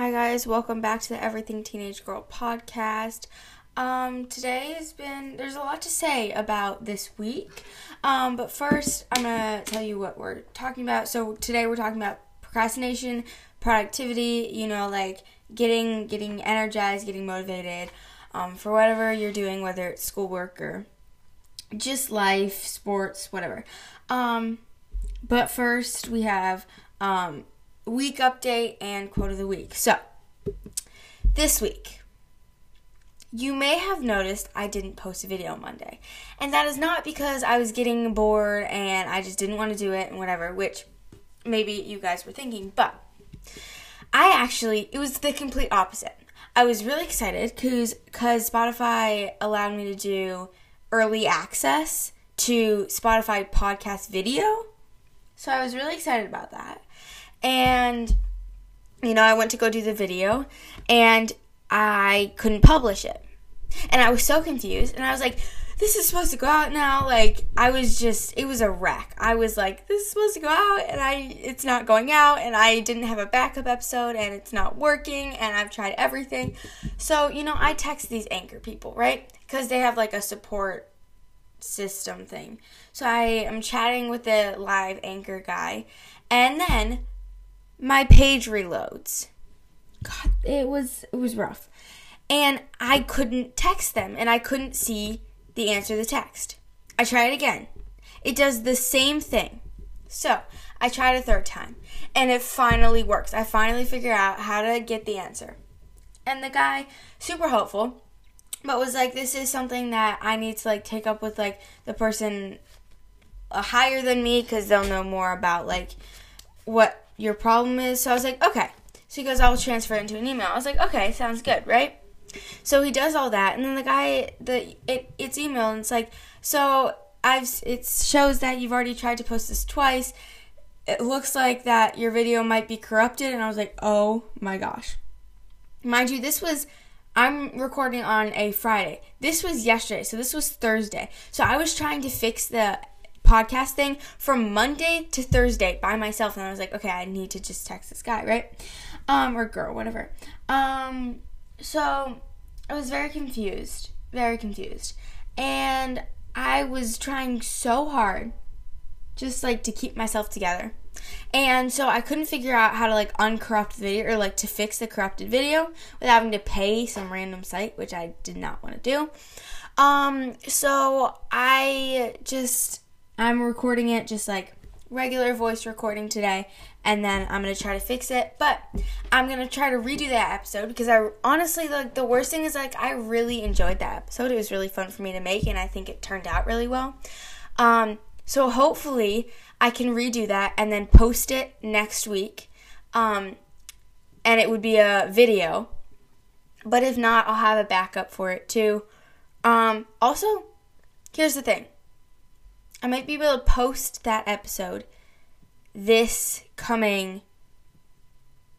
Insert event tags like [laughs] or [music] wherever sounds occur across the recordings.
Hi guys, welcome back to the Everything Teenage Girl podcast. Um, today has been there's a lot to say about this week. Um, but first I'm gonna tell you what we're talking about. So today we're talking about procrastination, productivity, you know, like getting getting energized, getting motivated, um, for whatever you're doing, whether it's schoolwork or just life, sports, whatever. Um, but first we have um week update and quote of the week. So, this week, you may have noticed I didn't post a video Monday. And that is not because I was getting bored and I just didn't want to do it and whatever, which maybe you guys were thinking, but I actually, it was the complete opposite. I was really excited because cause Spotify allowed me to do early access to Spotify podcast video. So I was really excited about that. And, you know, I went to go do the video and I couldn't publish it. And I was so confused. And I was like, this is supposed to go out now. Like, I was just, it was a wreck. I was like, this is supposed to go out and I, it's not going out. And I didn't have a backup episode and it's not working. And I've tried everything. So, you know, I text these anchor people, right? Because they have like a support system thing. So I am chatting with the live anchor guy. And then my page reloads. God, it was it was rough. And I couldn't text them and I couldn't see the answer to the text. I tried again. It does the same thing. So, I tried a third time and it finally works. I finally figure out how to get the answer. And the guy, super helpful, but was like this is something that I need to like take up with like the person uh, higher than me cuz they'll know more about like what your problem is. So I was like, okay. So he goes, I'll transfer it into an email. I was like, okay, sounds good, right? So he does all that, and then the guy, the it, it's email, and it's like, so I've it shows that you've already tried to post this twice. It looks like that your video might be corrupted, and I was like, oh my gosh. Mind you, this was I'm recording on a Friday. This was yesterday, so this was Thursday. So I was trying to fix the podcast thing from Monday to Thursday by myself, and I was like, okay, I need to just text this guy, right? Um, or girl, whatever. Um, so I was very confused, very confused, and I was trying so hard, just like to keep myself together. And so I couldn't figure out how to like uncorrupt the video or like to fix the corrupted video without having to pay some random site, which I did not want to do. Um, so I just I'm recording it just like regular voice recording today and then I'm going to try to fix it. But I'm going to try to redo that episode because I honestly like the worst thing is like I really enjoyed that episode. It was really fun for me to make and I think it turned out really well. Um so hopefully I can redo that and then post it next week. Um and it would be a video. But if not, I'll have a backup for it too. Um also, here's the thing. I might be able to post that episode this coming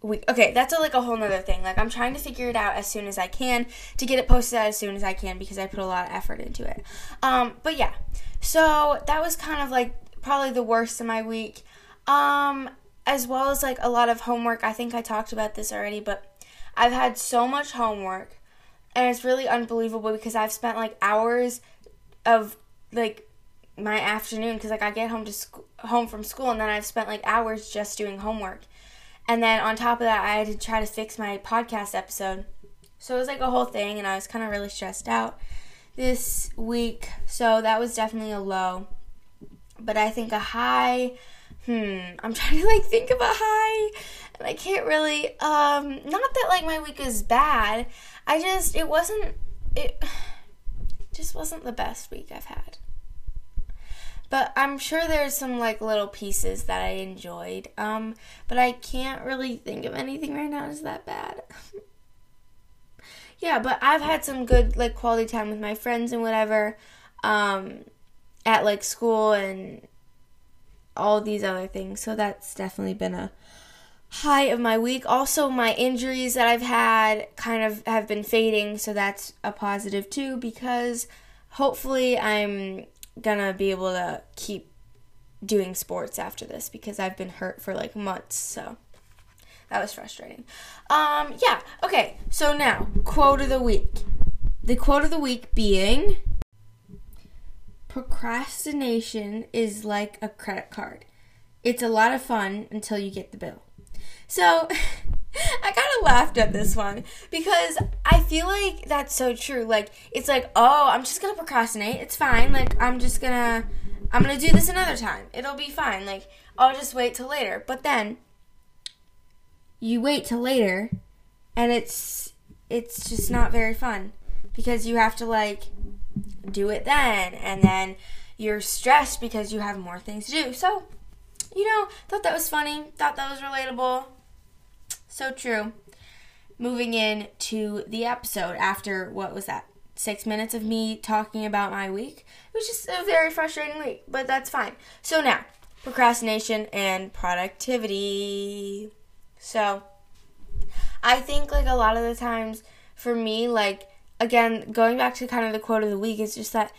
week. Okay, that's a, like a whole nother thing. Like I'm trying to figure it out as soon as I can to get it posted as soon as I can because I put a lot of effort into it. Um, but yeah, so that was kind of like probably the worst of my week. Um, as well as like a lot of homework. I think I talked about this already, but I've had so much homework and it's really unbelievable because I've spent like hours of like my afternoon because like I get home to sc- home from school and then I've spent like hours just doing homework. And then on top of that, I had to try to fix my podcast episode. So it was like a whole thing and I was kind of really stressed out this week. So that was definitely a low. But I think a high hmm, I'm [laughs] trying to like think of a high and I can't really um not that like my week is bad. I just it wasn't it [sighs] just wasn't the best week I've had. But I'm sure there's some like little pieces that I enjoyed. Um, but I can't really think of anything right now that's that bad. [laughs] yeah, but I've had some good like quality time with my friends and whatever. Um, at like school and all these other things. So that's definitely been a high of my week. Also, my injuries that I've had kind of have been fading, so that's a positive too because hopefully I'm gonna be able to keep doing sports after this because I've been hurt for like months. So that was frustrating. Um, yeah, okay, so now, quote of the week. The quote of the week being Procrastination is like a credit card. It's a lot of fun until you get the bill. So, [laughs] [laughs] I kind of laughed at this one because I feel like that's so true. Like, it's like, oh, I'm just gonna procrastinate. It's fine. Like, I'm just gonna, I'm gonna do this another time. It'll be fine. Like, I'll just wait till later. But then, you wait till later, and it's, it's just not very fun because you have to like do it then, and then you're stressed because you have more things to do. So, you know, thought that was funny. Thought that was relatable so true. Moving in to the episode after what was that? Six minutes of me talking about my week. It was just a very frustrating week, but that's fine. So now, procrastination and productivity. So, I think like a lot of the times for me, like again, going back to kind of the quote of the week, is just that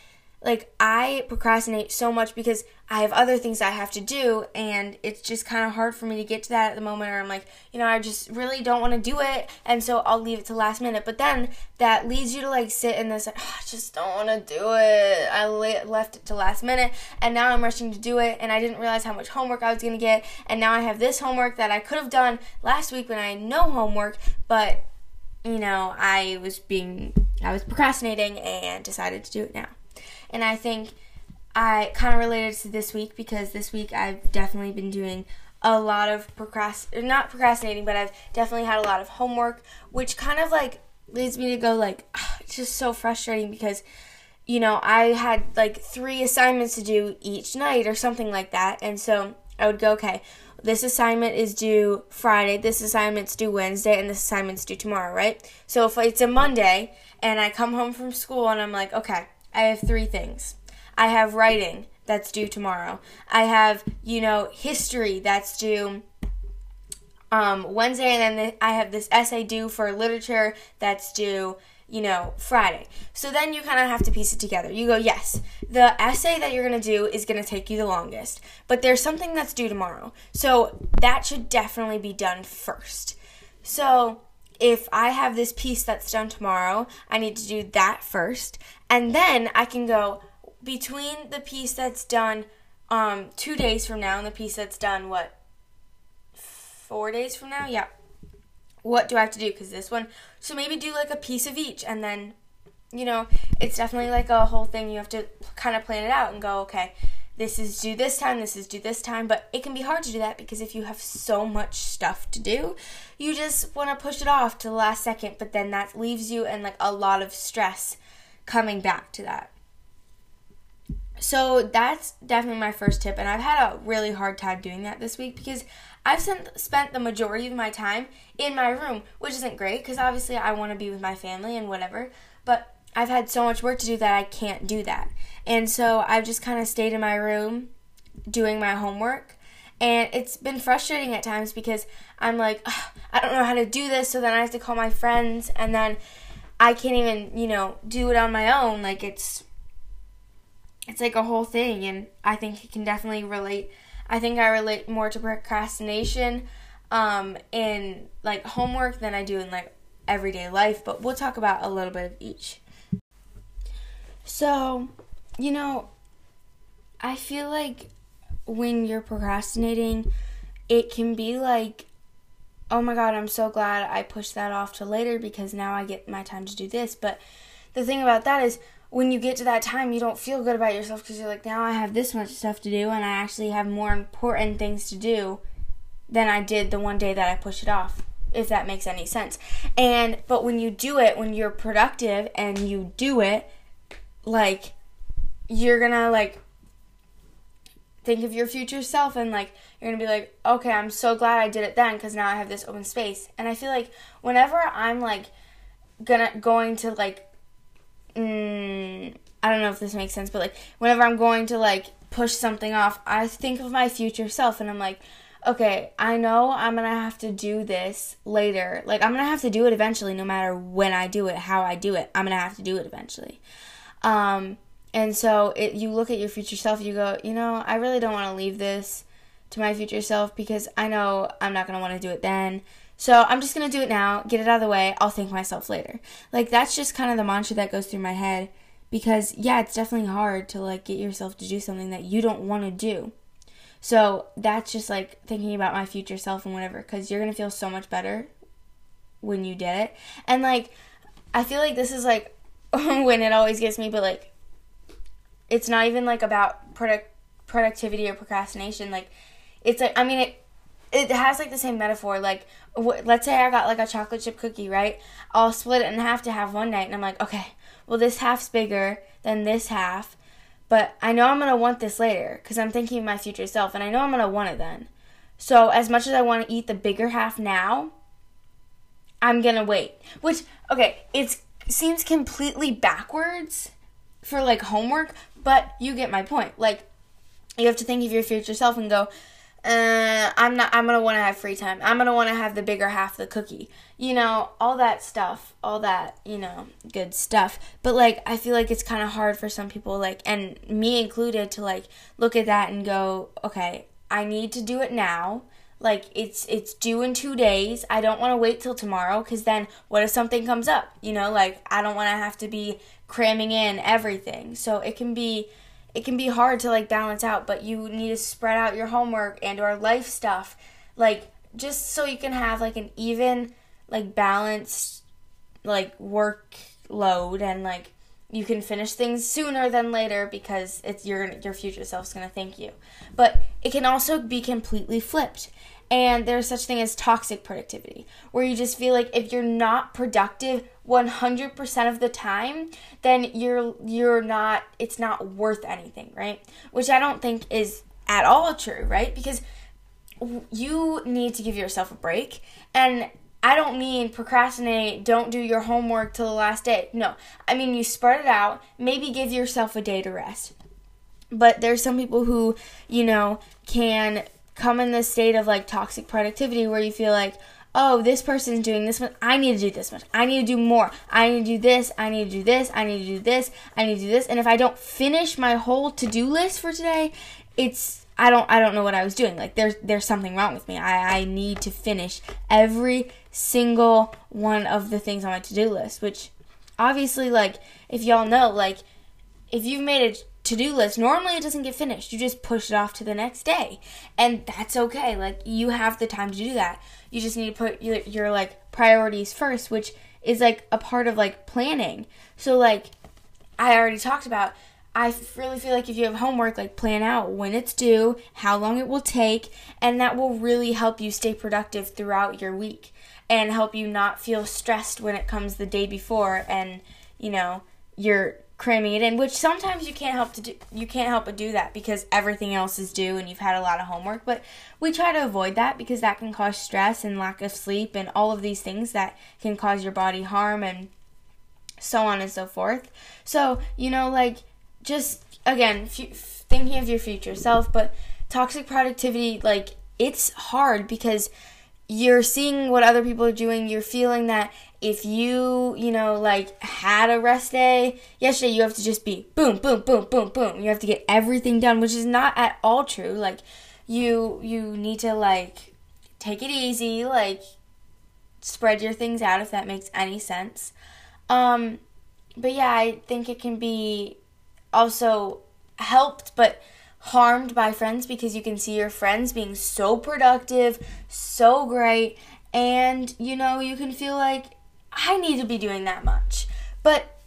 like I procrastinate so much because I have other things I have to do and it's just kind of hard for me to get to that at the moment or I'm like, you know, I just really don't want to do it and so I'll leave it to last minute. But then that leads you to like sit in this like, oh, I just don't want to do it. I left it to last minute and now I'm rushing to do it and I didn't realize how much homework I was going to get and now I have this homework that I could have done last week when I had no homework, but you know, I was being I was procrastinating and decided to do it now. And I think I kind of related to this week because this week I've definitely been doing a lot of procrast not procrastinating, but I've definitely had a lot of homework, which kind of like leads me to go like [sighs] it's just so frustrating because you know, I had like three assignments to do each night or something like that. And so I would go, okay, this assignment is due Friday, this assignment's due Wednesday, and this assignment's due tomorrow, right? So if it's a Monday and I come home from school and I'm like, okay, I have three things. I have writing that's due tomorrow. I have, you know, history that's due um, Wednesday, and then I have this essay due for literature that's due, you know, Friday. So then you kind of have to piece it together. You go, yes, the essay that you're going to do is going to take you the longest, but there's something that's due tomorrow. So that should definitely be done first. So if I have this piece that's done tomorrow, I need to do that first. And then I can go between the piece that's done um, two days from now and the piece that's done, what, four days from now? Yeah. What do I have to do? Because this one, so maybe do like a piece of each and then, you know, it's definitely like a whole thing. You have to kind of plan it out and go, okay, this is due this time, this is due this time, but it can be hard to do that because if you have so much stuff to do, you just want to push it off to the last second, but then that leaves you in like a lot of stress coming back to that. So that's definitely my first tip, and I've had a really hard time doing that this week because I've spent the majority of my time in my room, which isn't great because obviously I want to be with my family and whatever, but I've had so much work to do that I can't do that. And so I've just kind of stayed in my room doing my homework. And it's been frustrating at times because I'm like, I don't know how to do this. So then I have to call my friends. And then I can't even, you know, do it on my own. Like it's, it's like a whole thing. And I think it can definitely relate. I think I relate more to procrastination um, in like homework than I do in like everyday life. But we'll talk about a little bit of each. So, you know, I feel like when you're procrastinating, it can be like, oh my god, I'm so glad I pushed that off to later because now I get my time to do this. But the thing about that is, when you get to that time, you don't feel good about yourself because you're like, now I have this much stuff to do and I actually have more important things to do than I did the one day that I pushed it off if that makes any sense. And but when you do it, when you're productive and you do it, like you're gonna like think of your future self and like you're gonna be like okay i'm so glad i did it then because now i have this open space. And i feel like whenever i'm like gonna going to like mm, i don't know if this makes sense but like whenever i'm going to like push something off i think of my future self and i'm like okay i know i'm gonna have to do this later. Like i'm gonna have to do it eventually no matter when i do it how i do it. I'm gonna have to do it eventually um and so it, you look at your future self, you go, you know, I really don't want to leave this to my future self because I know I'm not going to want to do it then. So I'm just going to do it now, get it out of the way. I'll thank myself later. Like that's just kind of the mantra that goes through my head because yeah, it's definitely hard to like get yourself to do something that you don't want to do. So that's just like thinking about my future self and whatever cuz you're going to feel so much better when you did it. And like I feel like this is like [laughs] when it always gets me but like it's not even like about product productivity or procrastination like it's like I mean it it has like the same metaphor. Like, wh- let's say I got like a chocolate chip cookie, right? I'll split it in half to have one night, and I'm like, okay, well, this half's bigger than this half, but I know I'm gonna want this later because I'm thinking of my future self, and I know I'm gonna want it then. So, as much as I want to eat the bigger half now, I'm gonna wait. Which, okay, it seems completely backwards for like homework, but you get my point. Like, you have to think of your future self and go, uh, I'm not. I'm gonna want to have free time. I'm gonna want to have the bigger half the cookie. You know, all that stuff, all that you know, good stuff. But like, I feel like it's kind of hard for some people, like, and me included, to like look at that and go, okay, I need to do it now. Like it's it's due in two days. I don't want to wait till tomorrow because then what if something comes up? You know, like I don't want to have to be cramming in everything. So it can be it can be hard to like balance out, but you need to spread out your homework and or life stuff like just so you can have like an even like balanced like workload and like you can finish things sooner than later because it's your your future self's going to thank you. But it can also be completely flipped. And there's such thing as toxic productivity, where you just feel like if you're not productive 100% of the time, then you're you're not it's not worth anything, right? Which I don't think is at all true, right? Because you need to give yourself a break and I don't mean procrastinate, don't do your homework till the last day. No. I mean you spread it out, maybe give yourself a day to rest. But there's some people who, you know, can come in this state of like toxic productivity where you feel like, oh, this person's doing this much. I need to do this much. I need to do more. I need to do this. I need to do this. I need to do this. I need to do this. And if I don't finish my whole to do list for today, it's I don't I don't know what I was doing. Like there's there's something wrong with me. I, I need to finish every single one of the things on my to do list, which obviously like if y'all know, like if you've made a to do list, normally it doesn't get finished. You just push it off to the next day. And that's okay. Like, you have the time to do that. You just need to put your, your like, priorities first, which is, like, a part of, like, planning. So, like, I already talked about, I really feel like if you have homework, like, plan out when it's due, how long it will take, and that will really help you stay productive throughout your week and help you not feel stressed when it comes the day before and, you know, you're cramming it in, which sometimes you can't help to do. You can't help but do that because everything else is due and you've had a lot of homework. But we try to avoid that because that can cause stress and lack of sleep and all of these things that can cause your body harm and so on and so forth. So you know, like just again, f- thinking of your future self, but toxic productivity, like it's hard because you're seeing what other people are doing. You're feeling that if you, you know, like had a rest day yesterday, you have to just be boom, boom, boom, boom, boom. You have to get everything done, which is not at all true. Like you you need to like take it easy, like spread your things out if that makes any sense. Um but yeah, I think it can be also helped but harmed by friends because you can see your friends being so productive, so great, and you know, you can feel like I need to be doing that much. But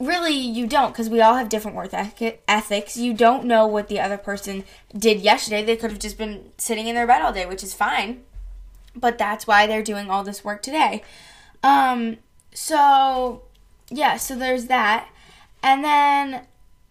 really, you don't because we all have different work ethics. You don't know what the other person did yesterday. They could have just been sitting in their bed all day, which is fine. But that's why they're doing all this work today. Um, so, yeah, so there's that. And then,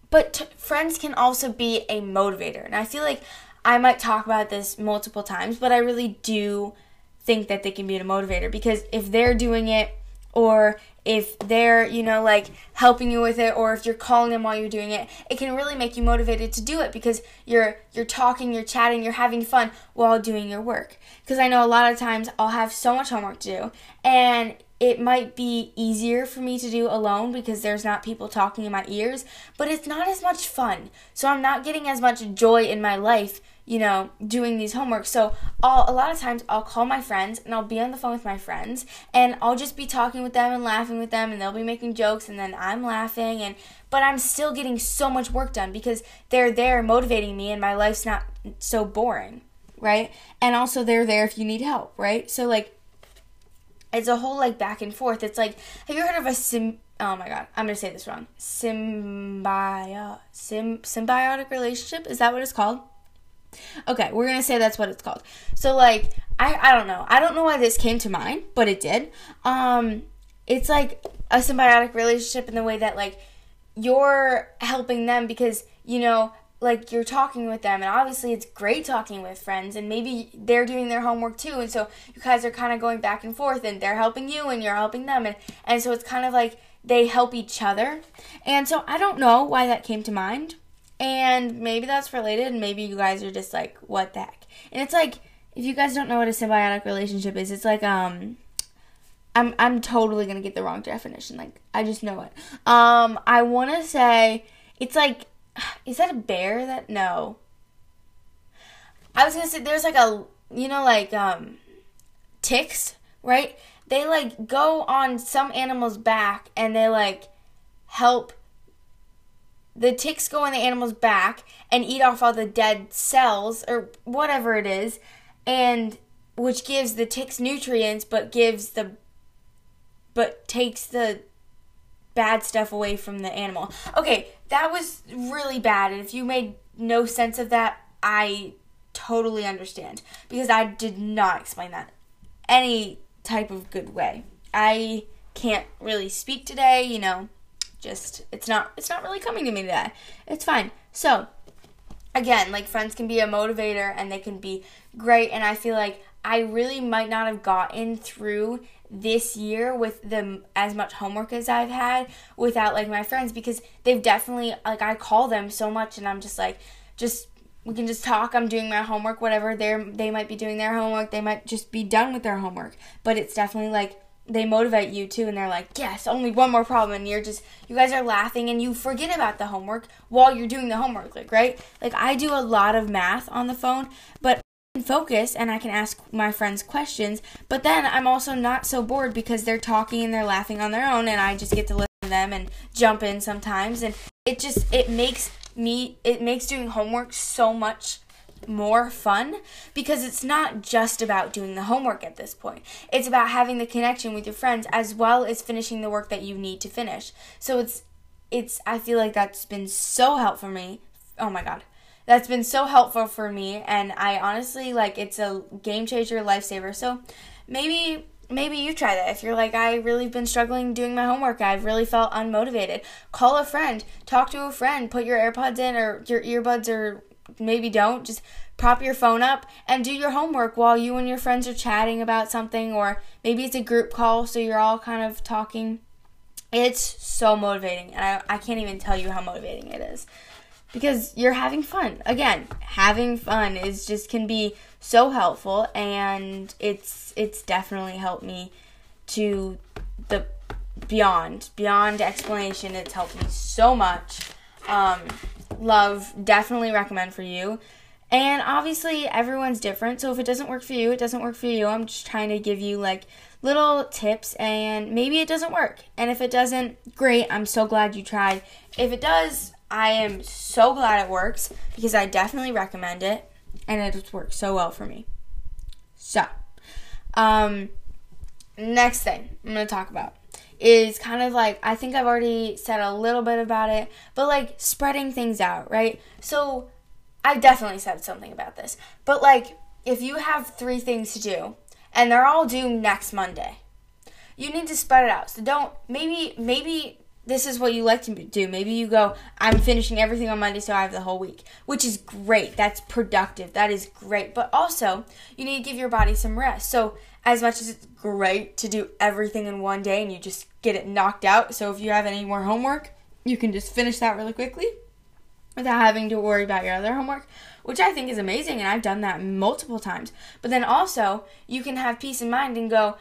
but t- friends can also be a motivator. And I feel like I might talk about this multiple times, but I really do think that they can be a motivator because if they're doing it or if they're, you know, like helping you with it or if you're calling them while you're doing it, it can really make you motivated to do it because you're you're talking, you're chatting, you're having fun while doing your work. Because I know a lot of times I'll have so much homework to do and it might be easier for me to do alone because there's not people talking in my ears, but it's not as much fun. So I'm not getting as much joy in my life you know, doing these homework. So I'll, a lot of times I'll call my friends and I'll be on the phone with my friends and I'll just be talking with them and laughing with them and they'll be making jokes and then I'm laughing and but I'm still getting so much work done because they're there motivating me and my life's not so boring, right? And also they're there if you need help, right? So like it's a whole like back and forth. It's like have you heard of a sim oh my god, I'm gonna say this wrong. Symbio sim symbiotic relationship? Is that what it's called? Okay, we're gonna say that's what it's called. So like I I don't know. I don't know why this came to mind, but it did. Um it's like a symbiotic relationship in the way that like you're helping them because, you know, like you're talking with them and obviously it's great talking with friends and maybe they're doing their homework too and so you guys are kind of going back and forth and they're helping you and you're helping them and and so it's kind of like they help each other and so i don't know why that came to mind and maybe that's related, and maybe you guys are just like, what the heck? And it's like, if you guys don't know what a symbiotic relationship is, it's like, um, I'm, I'm totally gonna get the wrong definition. Like, I just know it. Um, I wanna say, it's like, is that a bear that, no. I was gonna say, there's like a, you know, like, um, ticks, right? They like go on some animal's back and they like help the ticks go on the animal's back and eat off all the dead cells or whatever it is and which gives the ticks nutrients but gives the but takes the bad stuff away from the animal. Okay, that was really bad and if you made no sense of that, I totally understand because I did not explain that any type of good way. I can't really speak today, you know just it's not it's not really coming to me today. It's fine. So again, like friends can be a motivator and they can be great and I feel like I really might not have gotten through this year with them as much homework as I've had without like my friends because they've definitely like I call them so much and I'm just like just we can just talk i'm doing my homework whatever they're they might be doing their homework they might just be done with their homework. But it's definitely like they motivate you too and they're like yes only one more problem and you're just you guys are laughing and you forget about the homework while you're doing the homework like right? Like i do a lot of math on the phone but focus and i can ask my friends questions but then i'm also not so bored because they're talking and they're laughing on their own and i just get to listen to them and jump in sometimes and it just it makes me it makes doing homework so much more fun because it's not just about doing the homework at this point. It's about having the connection with your friends as well as finishing the work that you need to finish. So it's it's I feel like that's been so helpful for me. Oh my god. That's been so helpful for me and I honestly like it's a game changer, lifesaver. So maybe maybe you try that. If you're like, I really been struggling doing my homework, I've really felt unmotivated. Call a friend, talk to a friend, put your AirPods in or your earbuds or maybe don't. Just prop your phone up and do your homework while you and your friends are chatting about something, or maybe it's a group call so you're all kind of talking. It's so motivating, and I, I can't even tell you how motivating it is because you're having fun. Again, having fun is just can be so helpful, and it's it's definitely helped me to the beyond beyond explanation. It's helped me so much. Um, love, definitely recommend for you. And obviously, everyone's different. So if it doesn't work for you, it doesn't work for you. I'm just trying to give you like little tips, and maybe it doesn't work. And if it doesn't, great. I'm so glad you tried. If it does, I am so glad it works because I definitely recommend it, and it works so well for me. So, um, next thing I'm gonna talk about is kind of like I think I've already said a little bit about it, but like spreading things out, right? So I've definitely said something about this. But like if you have 3 things to do and they're all due next Monday, you need to spread it out. So don't maybe maybe this is what you like to do. Maybe you go, I'm finishing everything on Monday, so I have the whole week, which is great. That's productive. That is great. But also, you need to give your body some rest. So as much as it's great to do everything in one day and you just get it knocked out. So if you have any more homework, you can just finish that really quickly without having to worry about your other homework, which I think is amazing and I've done that multiple times. But then also, you can have peace of mind and go,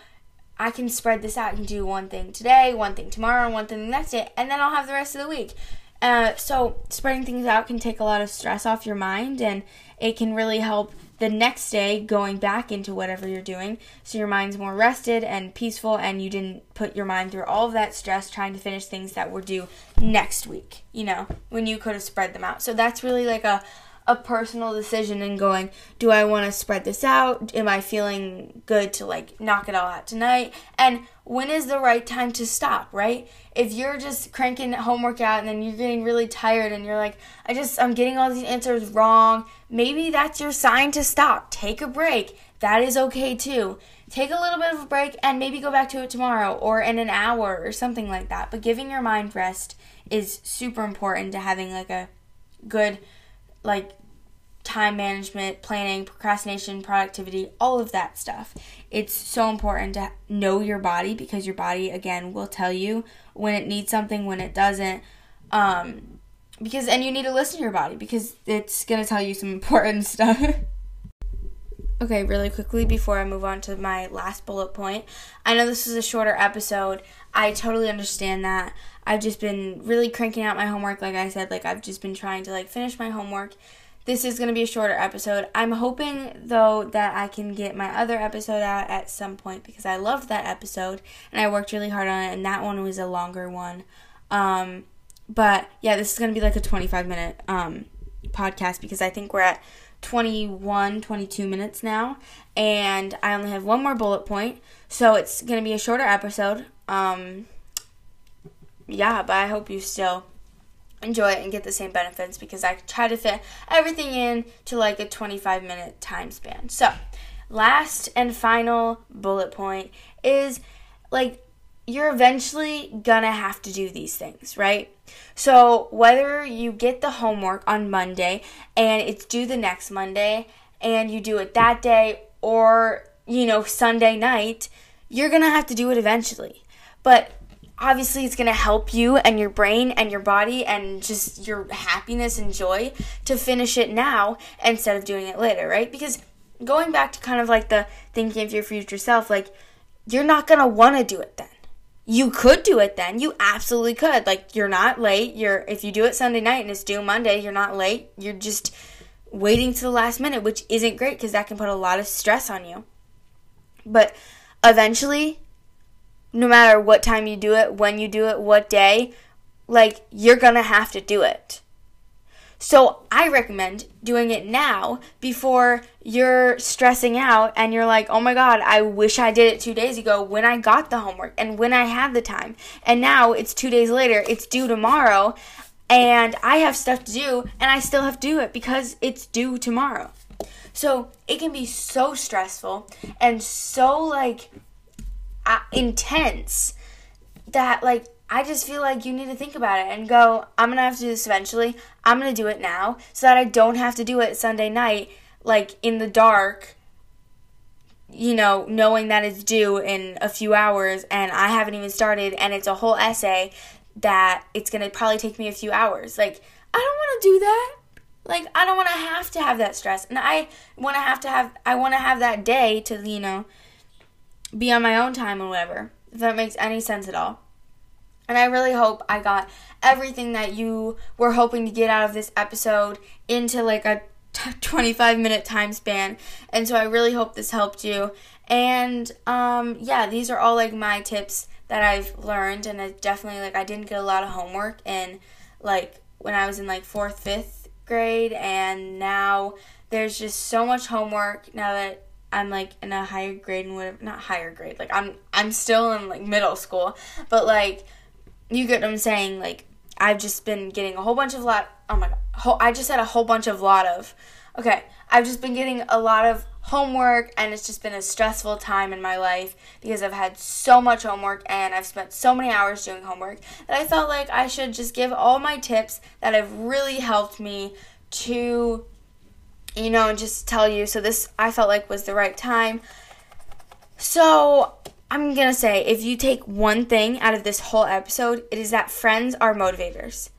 I can spread this out and do one thing today, one thing tomorrow, and one thing the next day, and then I'll have the rest of the week. Uh, so spreading things out can take a lot of stress off your mind, and it can really help the next day going back into whatever you're doing so your mind's more rested and peaceful and you didn't put your mind through all of that stress trying to finish things that were due next week you know when you could have spread them out so that's really like a a personal decision and going, do I want to spread this out? Am I feeling good to like knock it all out tonight? And when is the right time to stop, right? If you're just cranking homework out and then you're getting really tired and you're like, I just, I'm getting all these answers wrong, maybe that's your sign to stop. Take a break. That is okay too. Take a little bit of a break and maybe go back to it tomorrow or in an hour or something like that. But giving your mind rest is super important to having like a good like time management, planning, procrastination, productivity, all of that stuff. It's so important to know your body because your body, again, will tell you when it needs something, when it doesn't. Um, because, and you need to listen to your body because it's going to tell you some [laughs] important stuff. okay, really quickly before I move on to my last bullet point, I know this is a shorter episode. I totally understand that. I've just been really cranking out my homework like I said like I've just been trying to like finish my homework. This is going to be a shorter episode. I'm hoping though that I can get my other episode out at some point because I loved that episode and I worked really hard on it and that one was a longer one. Um but yeah, this is going to be like a 25 minute um podcast because I think we're at 21 22 minutes now and I only have one more bullet point. So it's going to be a shorter episode. Um yeah, but I hope you still enjoy it and get the same benefits because I try to fit everything in to like a 25 minute time span. So, last and final bullet point is like you're eventually gonna have to do these things, right? So, whether you get the homework on Monday and it's due the next Monday and you do it that day or, you know, Sunday night, you're gonna have to do it eventually. But obviously it's going to help you and your brain and your body and just your happiness and joy to finish it now instead of doing it later, right? Because going back to kind of like the thinking of your future self, like you're not going to want to do it then. You could do it then. You absolutely could. Like you're not late. You're if you do it Sunday night and it's due Monday, you're not late. You're just waiting to the last minute, which isn't great because that can put a lot of stress on you. But eventually no matter what time you do it, when you do it, what day, like you're gonna have to do it. So I recommend doing it now before you're stressing out and you're like, oh my god, I wish I did it two days ago when I got the homework and when I had the time. And now it's two days later, it's due tomorrow, and I have stuff to do and I still have to do it because it's due tomorrow. So it can be so stressful and so like Uh, intense that like I just feel like you need to think about it and go, I'm gonna have to do this eventually. I'm gonna do it now so that I don't have to do it Sunday night, like in the dark, you know, knowing that it's due in a few hours and I haven't even started and it's a whole essay that it's gonna probably take me a few hours. Like, I don't wanna do that. Like, I don't wanna have to have that stress. And I wanna have to have, I wanna have that day to, you know, be on my own time or whatever, if that makes any sense at all. And I really hope I got everything that you were hoping to get out of this episode into like a t- [laughs] 25 minute time span. And so I really hope this helped you. And um, yeah, these are all like my tips that I've learned. And it definitely, like, I didn't get a lot of homework in like when I was in like fourth, fifth grade. And now there's just so much homework now that I'm like in a higher grade and whatever not higher grade. Like I'm I'm still in like middle school. But like you get what I'm saying, like I've just been getting a whole bunch of lot oh my god. I just had a whole bunch of lot of okay. I've just been getting a lot of homework and it's just been a stressful time in my life because I've had so much homework and I've spent so many hours doing homework that I felt like I should just give all my tips that have really helped me to you know, and just tell you. So this I felt like was the right time. So I'm gonna say if you take one thing out of this whole episode, it is that friends are motivators.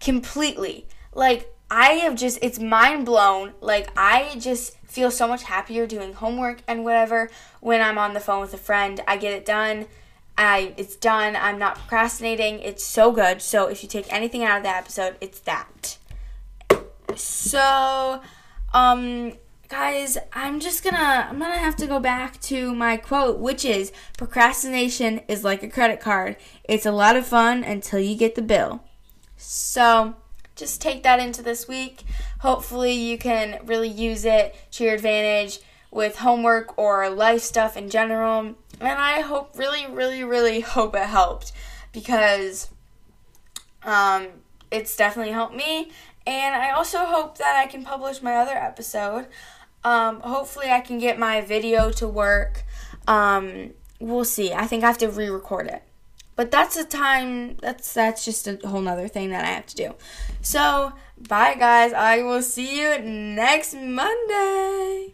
Completely. Like I have just it's mind blown. Like I just feel so much happier doing homework and whatever when I'm on the phone with a friend. I get it done. I it's done. I'm not procrastinating. It's so good. So if you take anything out of that episode, it's that. So, um, guys, I'm just gonna I'm gonna have to go back to my quote, which is procrastination is like a credit card. It's a lot of fun until you get the bill. So just take that into this week. Hopefully you can really use it to your advantage with homework or life stuff in general. And I hope really, really, really hope it helped because um, it's definitely helped me. And I also hope that I can publish my other episode. Um, hopefully, I can get my video to work. Um, we'll see. I think I have to re-record it, but that's a time. That's that's just a whole nother thing that I have to do. So, bye, guys. I will see you next Monday.